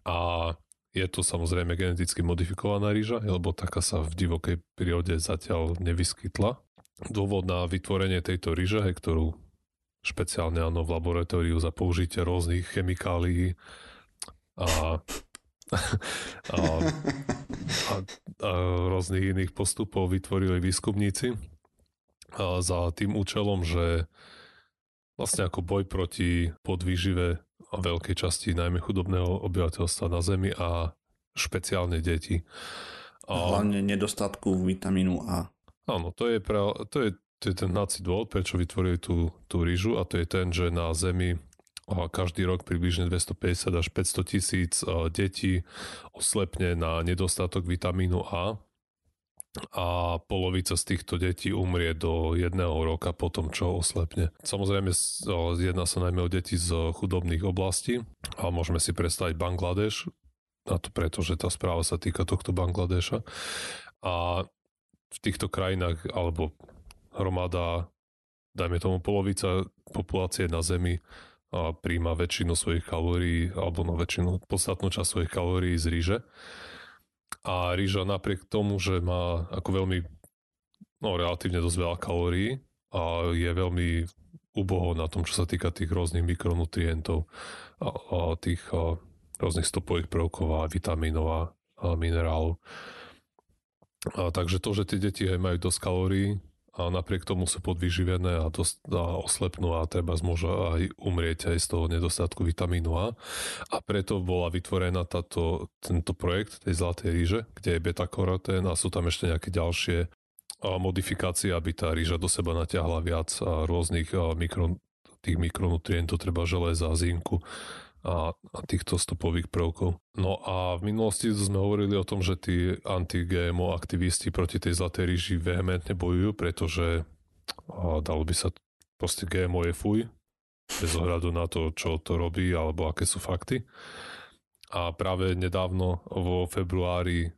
A je to samozrejme geneticky modifikovaná ríža, lebo taká sa v divokej prírode zatiaľ nevyskytla. Dôvod na vytvorenie tejto hej, ktorú špeciálne áno v laboratóriu za použitie rôznych chemikálií a, a, a, a rôznych iných postupov vytvorili výskumníci a za tým účelom, že vlastne ako boj proti podvýžive veľkej časti najmä chudobného obyvateľstva na Zemi a špeciálne deti. A, Hlavne nedostatku vitamínu A. Áno, to je, pre, to je, to je ten hnací dôvod, prečo vytvorili tú, tú rýžu a to je ten, že na Zemi každý rok približne 250 až 500 tisíc detí oslepne na nedostatok vitamínu A a polovica z týchto detí umrie do jedného roka po tom, čo oslepne. Samozrejme, jedná sa najmä o deti z chudobných oblastí a môžeme si predstaviť Bangladeš, a to preto, že tá správa sa týka tohto Bangladeša. A v týchto krajinách, alebo hromada, dajme tomu polovica populácie na Zemi a príjma väčšinu svojich kalórií, alebo no väčšinu, podstatnú časť svojich kalórií z ríže. A rýža napriek tomu, že má ako veľmi, no relatívne dosť veľa kalórií a je veľmi uboho na tom, čo sa týka tých rôznych mikronutrientov a, a tých a, rôznych stopových prvkov a vitamínov a, a minerálov. A, takže to, že tie deti aj majú dosť kalórií a napriek tomu sú podvyživené a, dosť, a oslepnú a treba môže aj umrieť aj z toho nedostatku vitamínu A. A preto bola vytvorená táto, tento projekt tej Zlatej ríže, kde je beta-karotén a sú tam ešte nejaké ďalšie modifikácie, aby tá ríža do seba natiahla viac rôznych mikro, tých mikronutrientov, treba železa, zinku a, a týchto stopových prvkov. No a v minulosti sme hovorili o tom, že tí anti-GMO aktivisti proti tej zlatej ríži vehementne bojujú, pretože a, dalo by sa proste GMO je fuj, bez ohľadu na to, čo to robí alebo aké sú fakty. A práve nedávno vo februári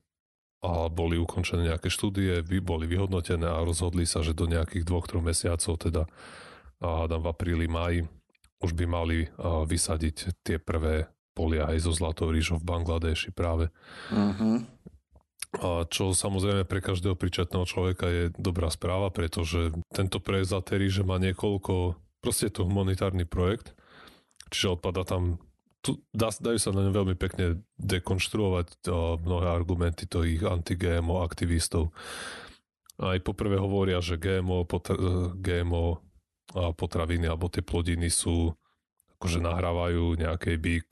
a boli ukončené nejaké štúdie, boli vyhodnotené a rozhodli sa, že do nejakých dvoch, troch mesiacov, teda a v apríli, máji, už by mali a, vysadiť tie prvé polia aj so zlatou rížou v Bangladeši práve. Uh-huh. A čo samozrejme pre každého príčetného človeka je dobrá správa, pretože tento projekt Zlaté ríže má niekoľko, proste je to humanitárny projekt, čiže odpada tam, tu, dá, dajú sa na ňom veľmi pekne dekonštruovať a, mnohé argumenty tých anti-GMO aktivistov. Aj poprvé hovoria, že GMO, potr- GMO a potraviny alebo tie plodiny sú akože nahrávajú nejakej big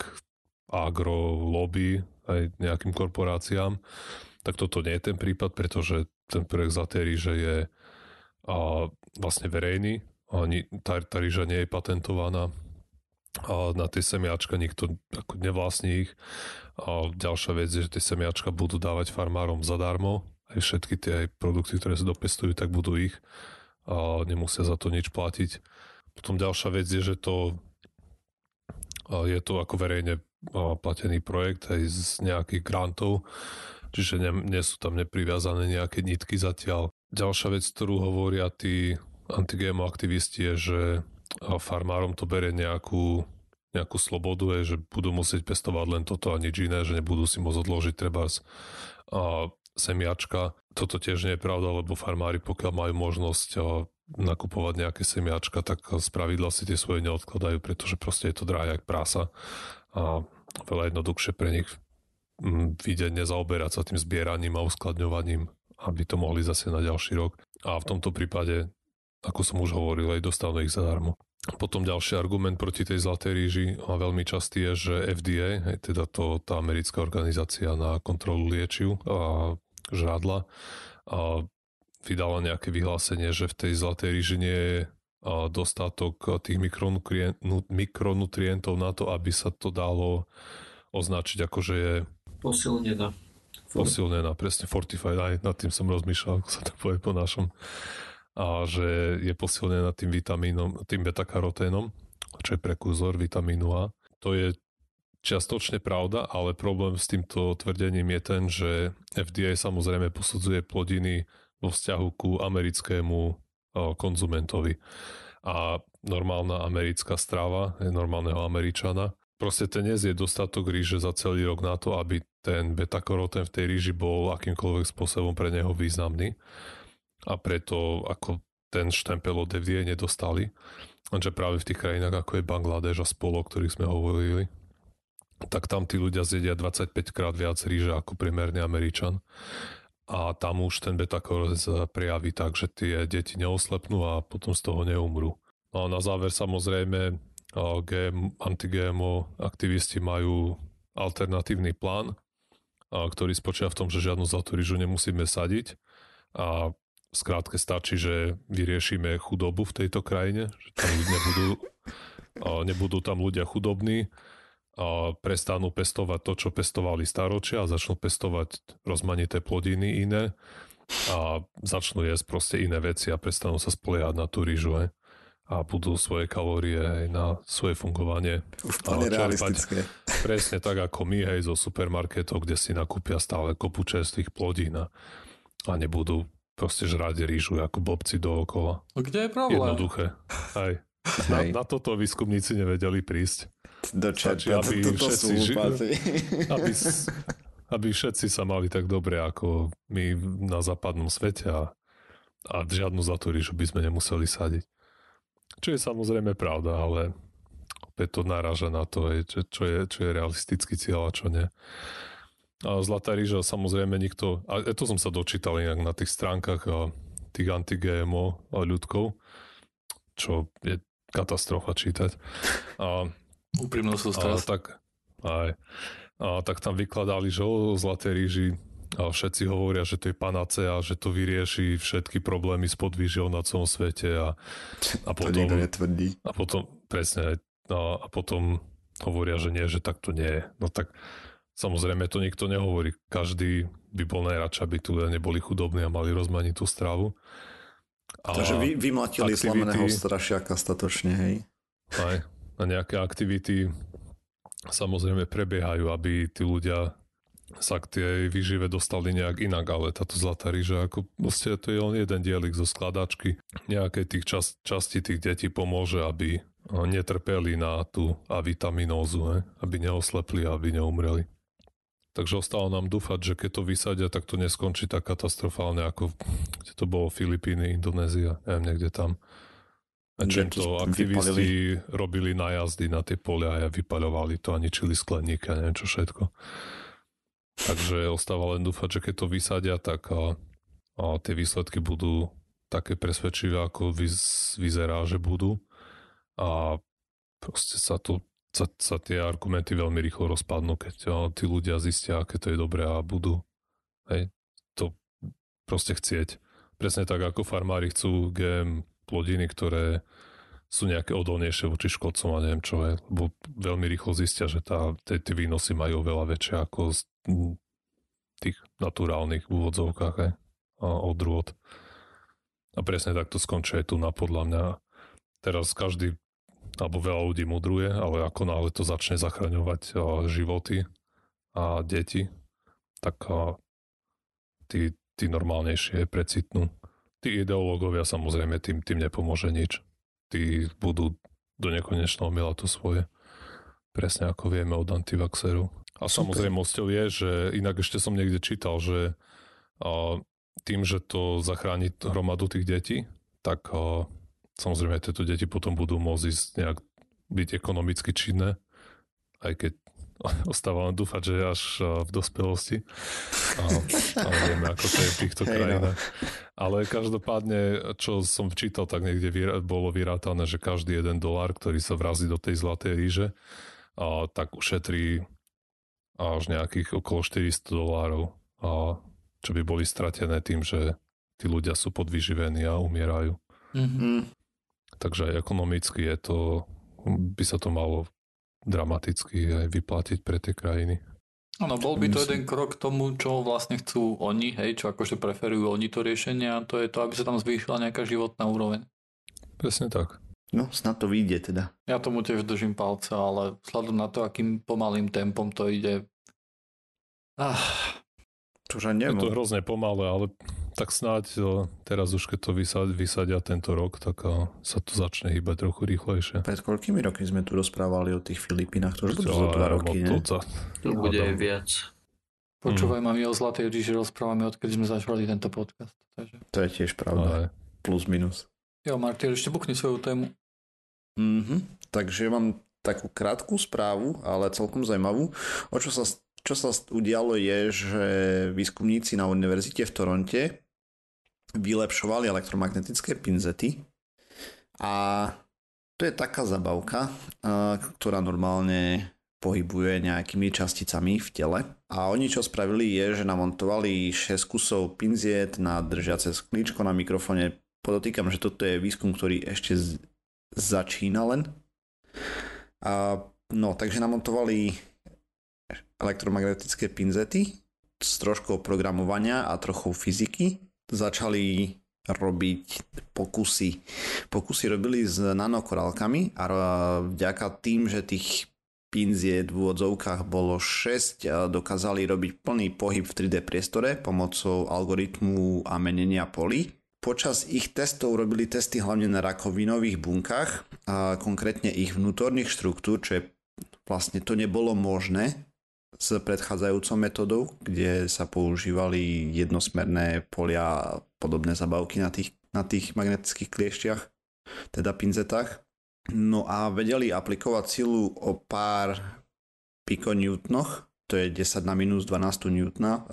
agro lobby aj nejakým korporáciám tak toto nie je ten prípad, pretože ten projekt Zlaté ríže je a, vlastne verejný. A tá, tá ríža nie je patentovaná. A na tie semiačka nikto ako nevlastní ich. A ďalšia vec je, že tie semiačka budú dávať farmárom zadarmo. Aj všetky tie aj produkty, ktoré sa dopestujú, tak budú ich. A nemusia za to nič platiť. Potom ďalšia vec je, že to je to ako verejne platený projekt aj z nejakých grantov, čiže nie, nie sú tam nepriviazané nejaké nitky zatiaľ. Ďalšia vec, ktorú hovoria tí anti-GMO aktivisti je, že farmárom to berie nejakú, nejakú slobodu, je, že budú musieť pestovať len toto a nič iné, že nebudú si môcť odložiť treba semiačka. Toto tiež nie je pravda, lebo farmári, pokiaľ majú možnosť nakupovať nejaké semiačka, tak z pravidla si tie svoje neodkladajú, pretože proste je to drahé jak prása a veľa jednoduchšie pre nich vidieť nezaoberať sa tým zbieraním a uskladňovaním, aby to mohli zase na ďalší rok. A v tomto prípade, ako som už hovoril, aj dostanú ich zadarmo. Potom ďalší argument proti tej zlatej ríži a veľmi častý je, že FDA, teda to, tá americká organizácia na kontrolu liečiv a žrádla, a vydala nejaké vyhlásenie, že v tej zlatej ríži nie je dostatok tých mikronutrientov na to, aby sa to dalo označiť ako, že je posilnená. Posilnená, presne fortified, aj nad tým som rozmýšľal, ako sa to povie po našom a že je posilnená tým vitamínom, tým beta-karoténom, čo je prekurzor vitamínu A. To je čiastočne pravda, ale problém s týmto tvrdením je ten, že FDA samozrejme posudzuje plodiny vo vzťahu ku americkému konzumentovi. A normálna americká strava, normálneho Američana, proste ten je dostatok ríže za celý rok na to, aby ten beta-karoten v tej ríži bol akýmkoľvek spôsobom pre neho významný a preto ako ten štempel od FDA nedostali. Lenže práve v tých krajinách ako je Bangladeš a spolo, o ktorých sme hovorili, tak tam tí ľudia zjedia 25 krát viac ríže ako priemerný Američan. A tam už ten beta prejaví tak, že tie deti neoslepnú a potom z toho neumrú. No a na záver samozrejme GM, anti-GMO aktivisti majú alternatívny plán, ktorý spočíva v tom, že žiadnu zlatú rýžu nemusíme sadiť a skrátke stačí, že vyriešime chudobu v tejto krajine, že tam nebudú, nebudú tam ľudia chudobní, a prestanú pestovať to, čo pestovali staročia a začnú pestovať rozmanité plodiny iné a začnú jesť proste iné veci a prestanú sa spoliehať na tú rýžu he? a budú svoje kalórie aj na svoje fungovanie. Úplne realistické. Presne tak ako my hej zo supermarketov, kde si nakúpia stále kopu čerstvých plodín a, a nebudú proste žrať rýžu ako blbci dookola. No kde je problém? Jednoduché. Aj. Na, na toto výskumníci nevedeli prísť. Do Stačí, aby, to, to všetci, ži- aby, <laughs> aby všetci sa mali tak dobre ako my na západnom svete a, a žiadnu rýžu by sme nemuseli sadiť. Čo je samozrejme pravda, ale opäť to naráža na to, čo, čo, je, čo je realistický cieľ a čo nie. A Zlatá ríža samozrejme nikto, a to som sa dočítal inak na tých stránkach a tých anti-GMO ľudkov, čo je katastrofa čítať. A, Úprimnosť a, tak, aj, a tak tam vykladali, že o Zlaté ríži a všetci hovoria, že to je panacea, že to vyrieši všetky problémy s podvýžou na celom svete a, a potom... To nikto netvrdí. A potom, presne, a, a potom hovoria, že nie, že tak to nie je. No tak Samozrejme to nikto nehovorí. Každý by bol najradšej, aby tu neboli chudobní a mali rozmanitú stravu. A Takže vy, vymlatili aktivity, slameného strašiaka statočne, hej? Aj, a nejaké aktivity samozrejme prebiehajú, aby tí ľudia sa k tej výžive dostali nejak inak, ale táto zlatá ríža, ako proste to je len jeden dielik zo skladačky. Nejaké tých čas, časti tých detí pomôže, aby netrpeli na tú avitaminózu, aby neoslepli, aby neumreli. Takže ostalo nám dúfať, že keď to vysadia, tak to neskončí tak katastrofálne, ako kde to bolo Filipíny, Indonézia, neviem, niekde tam. A čím to aktivisti vypalili. robili najazdy na tie polia a vypaľovali to a ničili skleníky a neviem čo všetko. Takže ostáva len dúfať, že keď to vysadia, tak a, a tie výsledky budú také presvedčivé, ako vyz, vyzerá, že budú. A proste sa to sa, sa tie argumenty veľmi rýchlo rozpadnú, keď o, tí ľudia zistia, aké to je dobré a budú hej, to proste chcieť. Presne tak, ako farmári chcú GM plodiny, ktoré sú nejaké odolnejšie voči škodcom a neviem čo je, lebo veľmi rýchlo zistia, že tá, tie, tie výnosy majú oveľa väčšie ako z tých naturálnych úvodzovkách hej, a odrôd. A presne tak to skončí aj tu na podľa mňa. Teraz každý, alebo veľa ľudí mudruje, ale ako náhle to začne zachraňovať životy a deti, tak tí, tí normálnejšie precitnú. Tí ideológovia samozrejme tým, tým nepomôže nič. Tí budú do nekonečného milať to svoje. Presne ako vieme od antivaxerov. A samozrejmosťou je, že inak ešte som niekde čítal, že a, tým, že to zachráni hromadu tých detí, tak a, samozrejme tieto deti potom budú môcť ísť nejak byť ekonomicky činné, aj keď <laughs> ostáva len dúfať, že až v dospelosti. Ale vieme, ako to je v týchto <laughs> no. krajinách. Ale každopádne, čo som včítal, tak niekde bolo vyrátané, že každý jeden dolár, ktorý sa vrazí do tej zlatej ríže, a, tak ušetrí až nejakých okolo 400 dolárov, a čo by boli stratené tým, že tí ľudia sú podvyživení a umierajú. Mm-hmm. Takže aj ekonomicky je to, by sa to malo dramaticky aj vyplatiť pre tie krajiny. Áno, bol by to jeden krok k tomu, čo vlastne chcú oni, hej, čo akože preferujú oni to riešenie a to je to, aby sa tam zvýšila nejaká životná úroveň. Presne tak. No, snad to vyjde teda. Ja tomu tiež držím palce, ale vzhľadom na to, akým pomalým tempom to ide. Ah. že neviem. Je to hrozne pomalé, ale tak snáď teraz už keď to vysadia, tento rok, tak sa to začne hýbať trochu rýchlejšie. Pred koľkými rokmi sme tu rozprávali o tých Filipínach? To už to dva roky, ne? To, to bude aj viac. Počúvaj hmm. ma, my o Zlatej ríži rozprávame, odkedy sme začali tento podcast. Takže... To je tiež pravda. Aj. Plus minus. Jo, Martin, ešte bukni svoju tému. Mm-hmm. Takže mám takú krátku správu, ale celkom zaujímavú. O čo sa, čo sa udialo je, že výskumníci na univerzite v Toronte vylepšovali elektromagnetické pinzety a to je taká zabavka, ktorá normálne pohybuje nejakými časticami v tele. A oni čo spravili je, že namontovali 6 kusov pinziet na držiace sklíčko na mikrofóne. Podotýkam, že toto je výskum, ktorý ešte začína len. A, no, takže namontovali elektromagnetické pinzety s troškou programovania a trochou fyziky. Začali robiť pokusy. Pokusy robili s nanokorálkami a vďaka tým, že tých pinziet v úvodzovkách bolo 6, dokázali robiť plný pohyb v 3D priestore pomocou algoritmu a menenia polí Počas ich testov robili testy hlavne na rakovinových bunkách, a konkrétne ich vnútorných štruktúr, čo je vlastne to nebolo možné s predchádzajúcou metodou, kde sa používali jednosmerné polia a podobné zabavky na tých, na tých magnetických kliešťach, teda pinzetách. No a vedeli aplikovať silu o pár pikonewtnoch to je 10 na minus 12 newtona,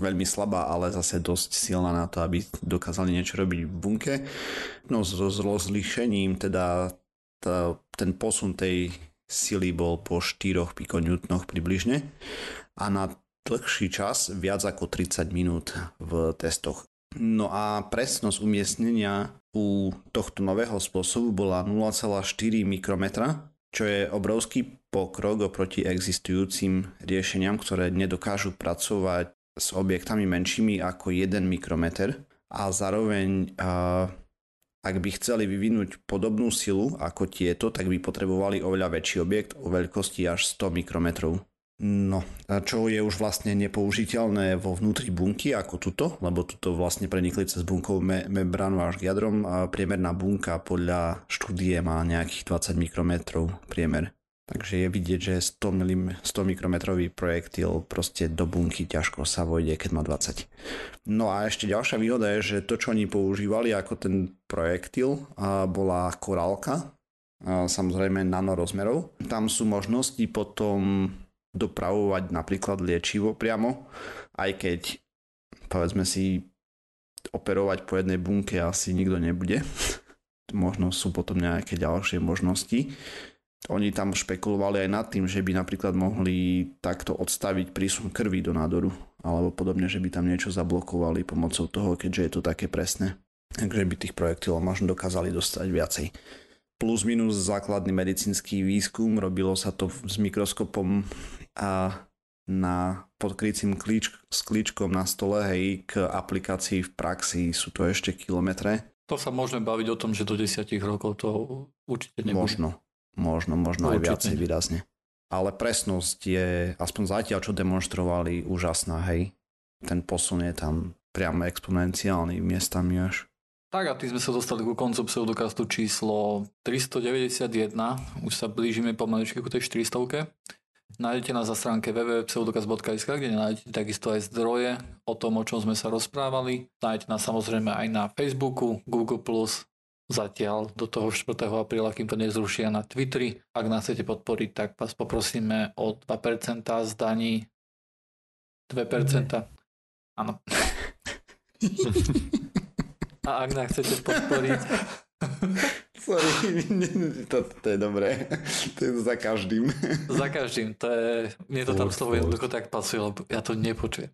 veľmi slabá, ale zase dosť silná na to, aby dokázali niečo robiť v bunke. No s rozlíšením teda tá, ten posun tej sily bol po 4 pikonewtonoch približne a na dlhší čas viac ako 30 minút v testoch. No a presnosť umiestnenia u tohto nového spôsobu bola 0,4 mikrometra, čo je obrovský pokrok oproti existujúcim riešeniam, ktoré nedokážu pracovať s objektami menšími ako 1 mikrometer a zároveň ak by chceli vyvinúť podobnú silu ako tieto, tak by potrebovali oveľa väčší objekt o veľkosti až 100 mikrometrov. No, a čo je už vlastne nepoužiteľné vo vnútri bunky ako tuto, lebo tuto vlastne prenikli cez bunkovú me- membránu až k jadrom a priemerná bunka podľa štúdie má nejakých 20 mikrometrov priemer. Takže je vidieť, že 100, mm, 100 mikrometrový projektil proste do bunky ťažko sa vojde, keď má 20. No a ešte ďalšia výhoda je, že to, čo oni používali ako ten projektil, bola korálka, samozrejme nanorozmerov. Tam sú možnosti potom dopravovať napríklad liečivo priamo, aj keď povedzme si operovať po jednej bunke asi nikto nebude. <laughs> Možno sú potom nejaké ďalšie možnosti. Oni tam špekulovali aj nad tým, že by napríklad mohli takto odstaviť prísun krvi do nádoru, alebo podobne, že by tam niečo zablokovali pomocou toho, keďže je to také presné. Takže by tých projektilov možno dokázali dostať viacej. Plus minus základný medicínsky výskum, robilo sa to s mikroskopom a na podkrycím klíč, s klíčkom na stole, hej, k aplikácii v praxi sú to ešte kilometre To sa môžeme baviť o tom, že do 10 rokov to určite nebude. Možno, možno, možno aj Určite viacej nie. výrazne. Ale presnosť je, aspoň zatiaľ, čo demonstrovali, úžasná, hej. Ten posun je tam priamo exponenciálny miestami až. Tak a tým sme sa dostali ku koncu pseudokastu číslo 391. Už sa blížime pomaličky ku tej 400. Nájdete nás na stránke www.pseudokast.sk, kde nájdete takisto aj zdroje o tom, o čom sme sa rozprávali. Nájdete nás samozrejme aj na Facebooku, Google+, zatiaľ do toho 4. apríla, kým to nezrušia na Twitteri. Ak nás chcete podporiť, tak vás poprosíme o 2% z daní. 2%. Áno. <laughs> A ak nás chcete podporiť, Sorry, to, to je dobré. To je za každým. za každým, to je, mne to tam slovo jednoducho tak pasuje, lebo ja to nepočujem.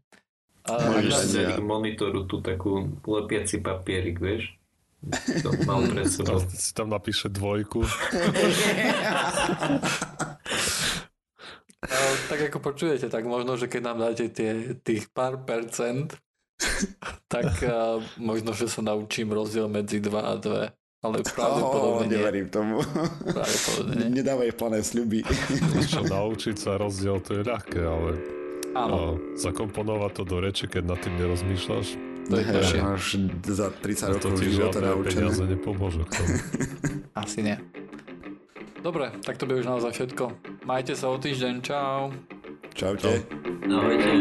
A, Môžeš si- Dať k monitoru tu takú lepiaci papierik, vieš? To mal pred sebou. Tam, si tam napíše dvojku. a, tak ako počujete, tak možno, že keď nám dáte tie, tých pár percent, tak a, možno, že sa naučím rozdiel medzi 2 a 2. Ale Oh, pravdepodobne nie. neverím tomu. Pravdepodobne nie. Nedávaj plané sľuby. Čo naučiť sa rozdiel, to je ľahké, ale Áno, zakomponovať to do reči, keď nad tým nerozmýšľaš, to je ťažšie. Až za 30 to rokov ti života žiadne naučené. peniaze nepomôžu k tomu. <laughs> Asi nie. Dobre, tak to by už naozaj všetko. Majte sa o týždeň, čau. Čaute. Ahojte.